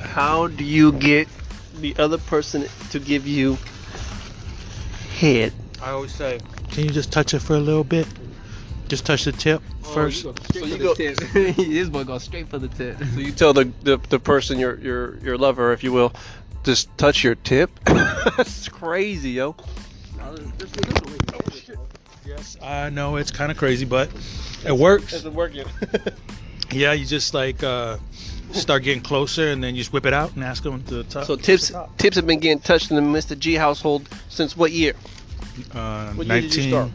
How do you get the other person to give you head? I always say, can you just touch it for a little bit? Just touch the tip first. So you go. this boy goes straight for the tip. So you tell the, the the person your your your lover, if you will, just touch your tip. That's crazy, yo. Yes, I know it's kind of crazy, but it works. Is it working? Yeah, you just like uh, start getting closer, and then you just whip it out and ask them to touch. so tips tips have been getting touched in the Mr. G household since what year? uh, What year did you start?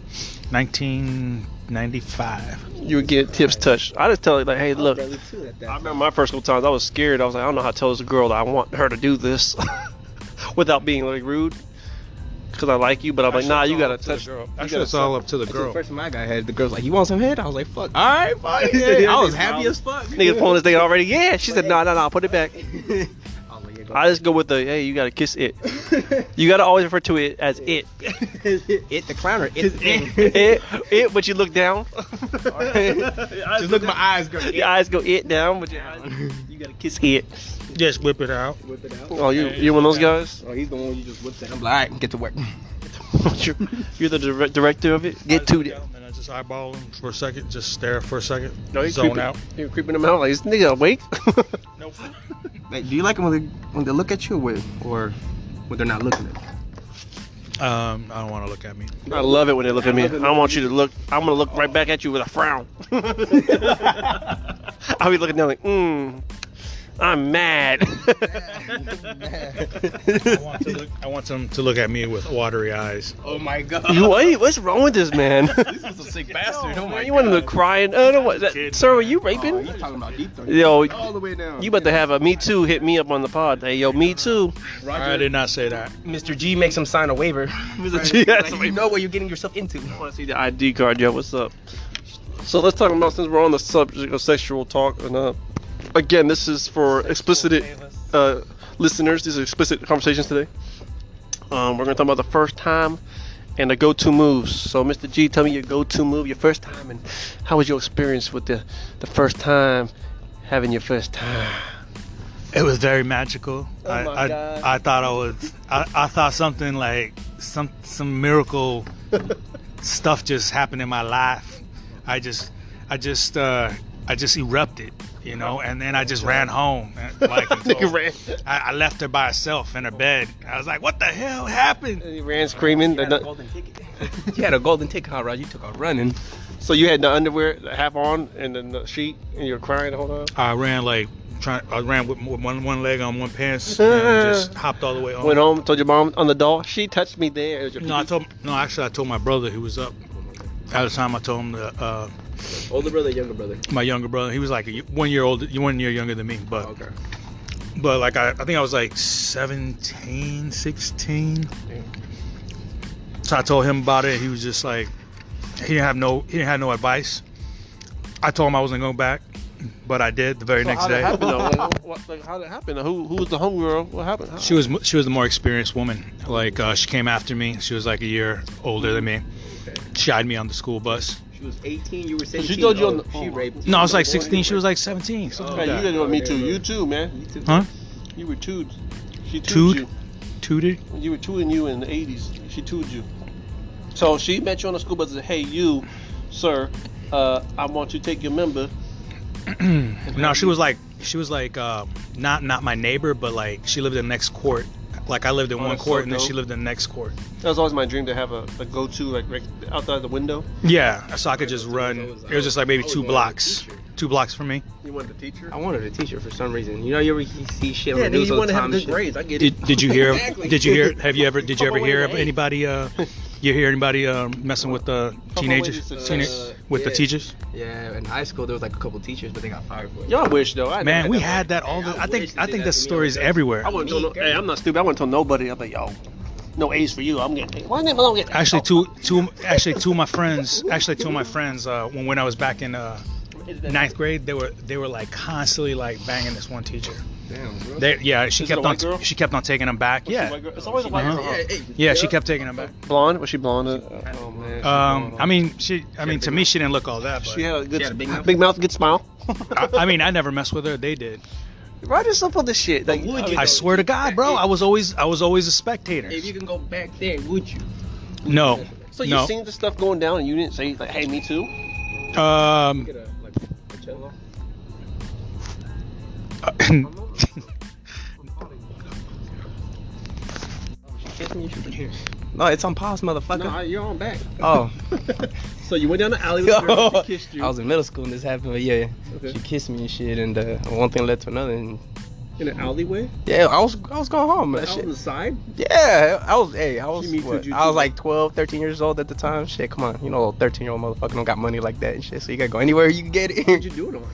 1995. You would get tips touched. I just tell you like, hey, look. I remember my first couple times I was scared. I was like, I don't know how to tell this girl that I want her to do this without being like rude. Because I like you, but I'm like, nah, you gotta touch. you Actually, gotta it's all up to the That's the girl. first time I got head. The girl's like, "You want some head?" I was like, "Fuck, all right, fine." Yeah. I was happy as fuck. Nigga pulling is thing already. Yeah, she said, no, no, no, put it back. I was like, yeah, go I just go with the, hey, you gotta kiss it. You gotta always refer to it as it. it the clown or it the thing. it, it, but you look down. Just look at my eyes, girl. Your eyes go it down, but your eyes, you gotta kiss it. Just whip it out. Whip it out. Oh, you you one of those guys? Oh, he's the one you just whipped it. I'm like, all right, get to work. you're, you're the dire- director of it. Get to it. And I just eyeball him for a second. Just stare for a second. No, you Zone creeping, out. You're creeping them out like this nigga awake. Nope. Like, do you like them when they when they look at you, with, or when they're not looking at you? Um, I don't want to look at me. I love it when they look at me. I want you to look. I'm gonna look right back at you with a frown. I'll be looking down like, mmm. I'm mad. I want, to look, I want them to look at me with watery eyes. Oh my god. you, wait, what's wrong with this man? this is a sick bastard. Oh my you want him to cry and uh, no, what, that, Kid, sir, are you Oh, raping? he's talking about deep throat. Yo, all the way down. you about to have a me too hit me up on the pod. Hey, yo, me too. I did not say that. Mr. G makes him sign a waiver. Mr. G Like, a you know what you're getting yourself into. I want to see the ID card, yo. What's up? So let's talk about since we're on the subject of sexual talk, and uh, again, this is for explicit uh, listeners. These are explicit conversations today. Um, we're gonna talk about the first time and the go-to moves. So, Mr. G, tell me your go-to move, your first time, and how was your experience with the the first time having your first time? It was very magical. I, my I, God. I thought I was. I, I thought something like some some miracle stuff just happened in my life. I just I just uh, I just erupted, you know, and then I just ran home. And, Like Nigga ran. I, I left her by herself in her bed. I was like, "What the hell happened?" He ran screaming. You had a golden ticket. you had a golden ticket, huh, Rod? You took off running. So you had the underwear half on and then the sheet, and you were crying the whole time. I ran like trying. I ran with one one leg on one pants and just hopped all the way on. Went home, told your mom on the door. She touched me there. Your No, I told no. Actually, I told my brother who was up at the time. I told him that uh, Older brother, younger brother. my younger brother. He was like a, y- one year older, one year younger than me. But Okay. but like I, I think I was like 17, 16. So I told him about it. He was just like he didn't have no he didn't have no advice. I told him I wasn't going back, but I did the very So next how day. happen? Like, what, like, how did it happen? Who who was the homegirl? What happened? How- She was she was the more experienced woman. Like uh, she came after me. She was like a year older than me. She eyed me on the school bus. She was 18, you were 17. told you on the- she raped you. No, I was like 16. She was like 17. Something Okay, like you didn't know me too. You too, man. You too. Huh? You were tooed. She tooed Tooed? you. Tooted? You were tooting you in the '80s. She tooed you. So she met you on the school bus and said, "Hey, you, sir, uh, I want you to take your member." No, she was like she was like um, not not my neighbor, but like she lived in the next court. Like I lived in Oh, one court, so and then she lived in the next court. That was always my dream to have a, a go-to like right outside the window. Yeah, so I could just run. It was just like maybe two blocks, two blocks from me. You wanted a teacher? I wanted a teacher for some reason. You know, you ever see shit Yeah, on the nigga, news you want to time. have and good grades. I get it. Did, did you hear? Exactly. Did you hear? Have you ever? Did you ever hear of anybody? Uh, you hear anybody uh, messing with the Come teenagers? away with Teenage, success. with the teachers? Yeah, in high school there was like a couple teachers, but they got fired for it. Y'all wish though. I Man, we that. had that all the. I I think I think that that story is all the time. everywhere. I wouldn't tell Me, no. girl. Hey, I'm not stupid. I wouldn't tell nobody. I'm like, yo, no A's for you. I'm getting. Why didn't I get? Actually, two two actually two of my friends actually two of my friends uh, when when I was back in uh, ninth grade they were they were like constantly like banging this one teacher. Damn, bro. They, yeah, she Is it a kept on white girl? she kept on taking them back. Yeah, It's always a white Uh-huh. girl. Yeah, huh? hey, yeah, she kept taking them back. Blonde? Was she blonde? Oh man. she Um, blonde. I mean, she I mean to me she didn't look all that. But she had a good She had a big mouth? big mouth, good smile. I, I mean, I never messed with her. They did. Write yourself on this shit. Like, would you I though? swear to God, bro, I was always I was always a spectator. If you can go back there, would you? No, so you no. seen the stuff going down and you didn't say like, "Hey, me too." Um, Get a like a cello. No, it's on pause, motherfucker. No, you're on back. oh, So you went down the alley with girl, she kissed you I was in middle school and this happened, but yeah, Okay. she kissed me and shit, and uh, one thing led to another, and in an alleyway. yeah, I was I was going home. That shit. the side. Yeah, I was. Hey, I was. She me too, what, I was like 12, 13 years old at the time. Shit, come on, you know, 13 year old motherfucker don't got money like that and shit. So you gotta go anywhere you can get it. What'd you do it on?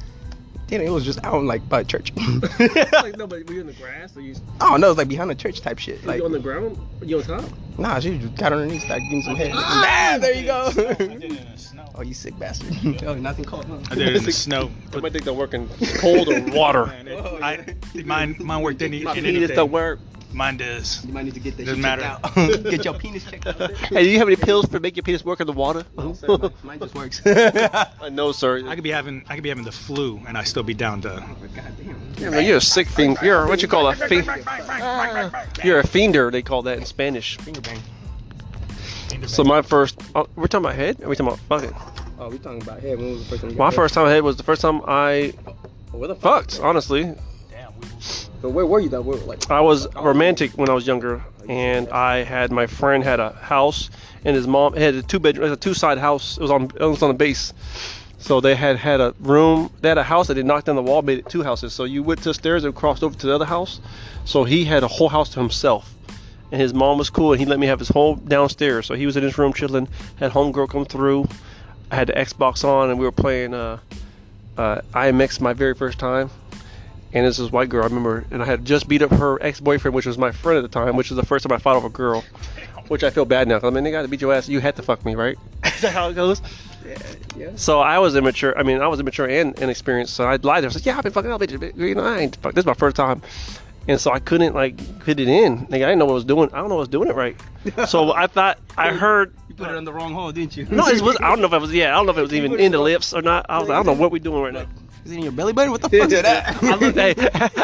Damn, it was just out in like by church. like no, but were you in the grass or you, oh no, it was like behind the church type shit. like Like you on the ground? You on top? nah, she just got on her knees, started giving some head. Ah, there you I go. did it in the snow. oh, you sick bastard. oh, nothing cold. Huh? I did it in the snow. I might think they're working cold or water. Man, it- I, mine, mine worked any, My in penis anything. don't work. Mine does. You might need to get that Doesn't shit checked matter. out. get your penis checked out. Hey, do you have any pills for make your penis work in the water? No, sir, mine, mine just works. I know, sir. I could be having, I could be having the flu, and I still be down to. Oh, Goddamn. Yeah, man, you're a sick fiend. You're what you call a fiend. You're a fiender. They call that in Spanish. Finger bang. So my first. Oh, we're talking about head. Or are we talking about fucking? Oh, we talking about head. When was the first time My first time head was the first time I Where the fuck? fucked. Honestly, Damn, we But where were you though? Where, like, I was romantic when I was younger, and I had my friend had a house, and his mom had a two bedroom, a two side house. It was on it was on a base, so they had had a room. They had a house that they knocked down the wall, made it two houses. So you went to the stairs and crossed over to the other house. So he had a whole house to himself, and his mom was cool, and he let me have his whole downstairs. So he was in his room chilling. Had homegirl come through. I had the Xbox on, and we were playing uh, uh, IMX my very first time and this is white girl. I remember, and I had just beat up her ex boyfriend, which was my friend at the time, which was the first time I fought over a girl, which I feel bad now. 'cause I mean, they got to beat your ass. You had to fuck me, right? is that how it goes? yeah, yeah. So I was immature. I mean, I was immature and inexperienced. So I lied. I was like, "Yeah, I've been fucking out, bitch. bitch, You know, I ain't fuck. This is my first time." And so I couldn't like put it in. Like, I didn't know what I was doing. I don't know what I was doing it right. So I thought I heard. You put it on the wrong hole, didn't you? No, it was. I don't know if it was. Yeah, I don't know if it was even in the lips or not. I was. Like, I don't know what we're doing right now. Is it in your belly button? What the fuck is that? I looked. Hey,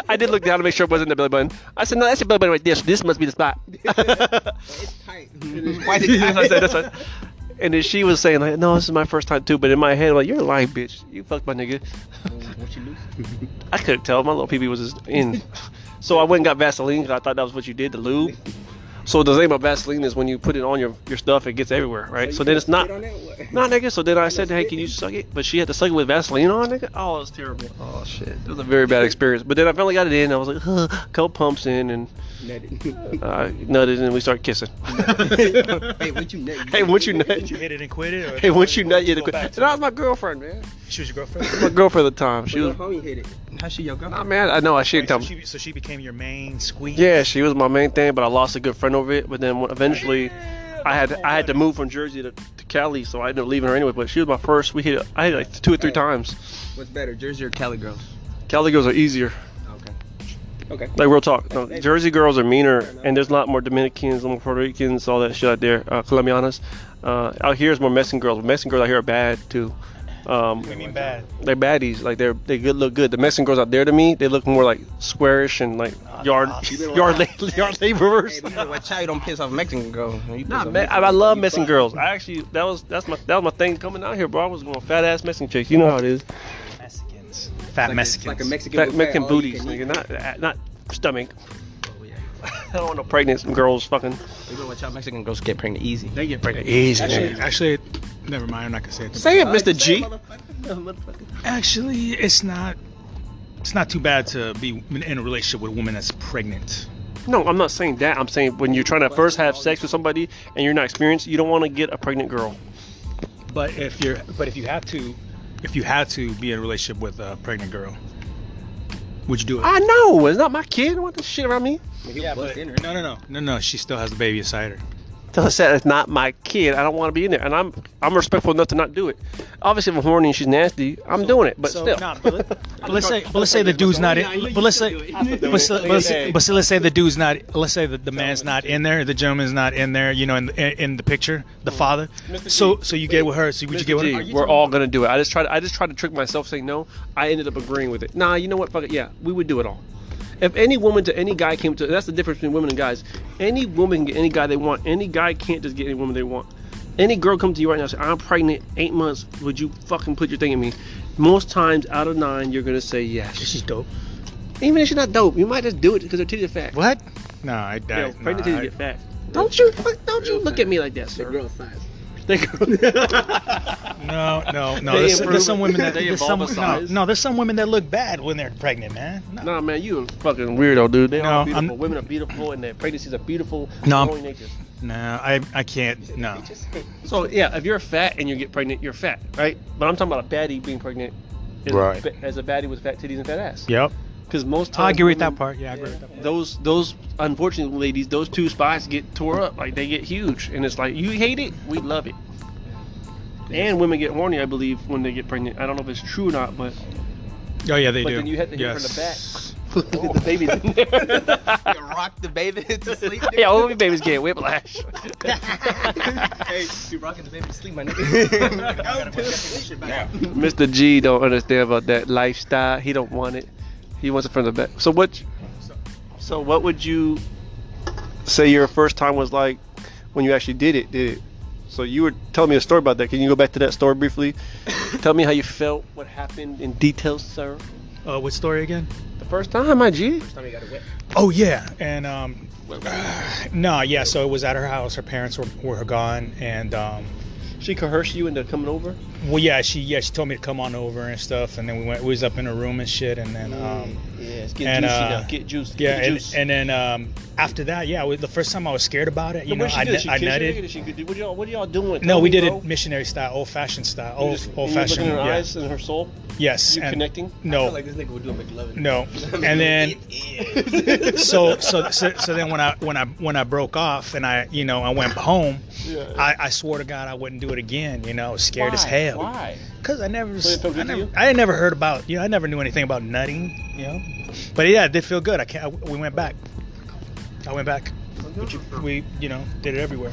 I did look down to make sure it wasn't the belly button. I said, "No, that's your belly button right there. So this must be the spot." it's tight. Why is That's what I said, that's what- And then she was saying like, "No, this is my first time too." But in my head, I'm like, "You're a lying bitch. You fucked my nigga." Mm, what you lose? I couldn't tell. My little pee was just in. So I went and got Vaseline because I thought that was what you did, the lube. So the thing about Vaseline is when you put it on your, your stuff, it gets everywhere, right? So then it's not. Not nigga. So then I said, "Hey, can you suck it?" But she had to suck it with Vaseline on, nigga. Oh, it was terrible. Oh shit. It was a very bad experience. But then I finally got it in. I was like, huh, couple pumps in, and uh, nutted, and we started kissing. hey, what you nut? hey, once you Did nut, you hit it and quit it? Or hey, once you nut, you had to Go quit. back And to that was my girlfriend, man. She was your girlfriend. My girlfriend at the time. She Your was. homie hit it. How's she your Nah, man, I know I shouldn't tell so, me. she, so she became your main squeeze. Yeah, she was my main thing, but I lost a good friend over it. But then eventually, I had I had to move from Jersey to, to Cali, so I ended up leaving her anyway. But she was my first. We hit. I hit like two or three times. What's better, Jersey or Cali girls? Cali girls are easier. Okay. Okay. Like real talk. No, Jersey girls are meaner, and there's a lot more Dominicans, more Puerto Ricans, all that shit out there. Uh, Colombianas. Uh, out here is more Mexican girls. Mexican girls out here are bad too. Um, What do you mean bad? they're baddies. Like they're they good look good. The Mexican girls out there to me, they look more like squarish and like yard yard la- yard laborers. Hey, but you better watch out you don't piss off Mexican girl. Nah, off man, I, I love Mexican girls. I actually that was that's my that was my thing coming out here, bro. I was going fat ass Mexican chicks. You know how it is. Mexicans. Fat Like a- Like a Mexican. Fat Mexican all booties, can nigga. Not uh, not stomach. Oh, yeah. I don't want no pregnant girls fucking. You better watch out Mexican girls get pregnant easy. They get pregnant easy. Actually, nigga. actually, never mind. I'm not gonna say it. Say it, Mr. G. Actually, it's not. It's not too bad to be in a relationship with a woman that's pregnant. No, I'm not saying that. I'm saying when you're trying to first have sex with somebody and you're not experienced, you don't want to get a pregnant girl. But if you're, but if you have to, if you had to be in a relationship with a pregnant girl, would you do it? I know. It's not my kid. I don't want this shit around me. yeah, but no, no, no, no, no. She still has the baby inside her. Tell her that it's not my kid. I don't want to be in there, and I'm I'm respectful enough to not do it. Obviously, if I'm horny and she's nasty, I'm doing it. But so, still, nah, but, let, but let's say, but let's say the dude's not in. But let's say, but, let's- but, let's, but so let's say the dude's not. Let's say that the man's not in there. The gentleman's not in there. You know, in the, in the picture, the father. So, so you get with her. So would you get with her? We're all gonna do it. I just tried. I just tried to trick myself, saying no. I ended up agreeing with it. Nah, you know what? Fuck it. Yeah, we would do it all. If any woman to any guy came to, that's the difference between women and guys. Any woman can get any guy they want. Any guy can't just get any woman they want. Any girl come to you right now and say, I'm pregnant, eight months, would you fucking put your thing in me? Most times out of nine, you're gonna say yes. She's dope. Even if she's not dope, you might just do it because her titties are fat. What? No, I, I, Yo, no, pregnant titties I- get fat. Don't you, don't you look at me like that, The sir. girl size. They grow- No, no, no. They There's, there's some women that They there's some, no, no, there's some women that look bad when they're pregnant, man. No. Nah, man, you a fucking weirdo, dude. They No, are beautiful. I'm- Women are beautiful, and their pregnancies are beautiful. No, I'm- No, I, I can't. No. So yeah, if you're fat and you get pregnant, you're fat, right? But I'm talking about a baddie being pregnant. As, Right. As a baddie with fat titties and fat ass. Yep. Because most times I agree with that part. Yeah, I agree with that part. Those those unfortunate ladies, those two spots get tore up. Like they get huge, and it's like you hate it, we love it. And women get horny, I believe, when they get pregnant. I don't know if it's true or not, but Oh yeah, they But do. then you have to hit her in the yes. the baby's in there. You rock the baby to sleep. yeah, all the babies get whiplash. hey, you rocking the baby to sleep, my nigga. Gotta put back. Mr. G don't understand about that lifestyle. He don't want it. He wants it from the back. So what? So what would you say your first time was like when you actually did it? Did it? So you were telling me a story about that. Can you go back to that story briefly? Tell me how you felt. What happened in detail, sir? Uh, what story again? The first time, my G. First time you got a whip. Oh yeah, and um, no, yeah. So it was at her house. Her parents were, were gone, and um, She coerced you into coming over. well, yeah, she yeah she told me to come on over and stuff, and then we went. We was up in her room and shit, and then um, yeah, it's getting and, juicy uh, now. Get juice. yeah, Get and, juice. and then um, after that, yeah, we, the first time I was scared about it, you So know, what she I, do? She I nutted. nigga? She What y'all, what y'all doing? No, we did bro. it missionary style, old fashioned style, You old just- old and you fashioned. in her Yeah. eyes and her soul. Yes, You and connecting? I no, feel like this nigga would do a McLovin. no, and then so, so so so then when I when I when I broke off and I you know I went home, Yeah. I, I swore to God I wouldn't do it again. You know, I was scared as hell. Why? Cause I never, So it felt good I never. I had never heard about, you know, I never knew anything about nutting, you know. But yeah, it did feel good. I can't. I, we went back. I went back. But you, we, you know, did it everywhere.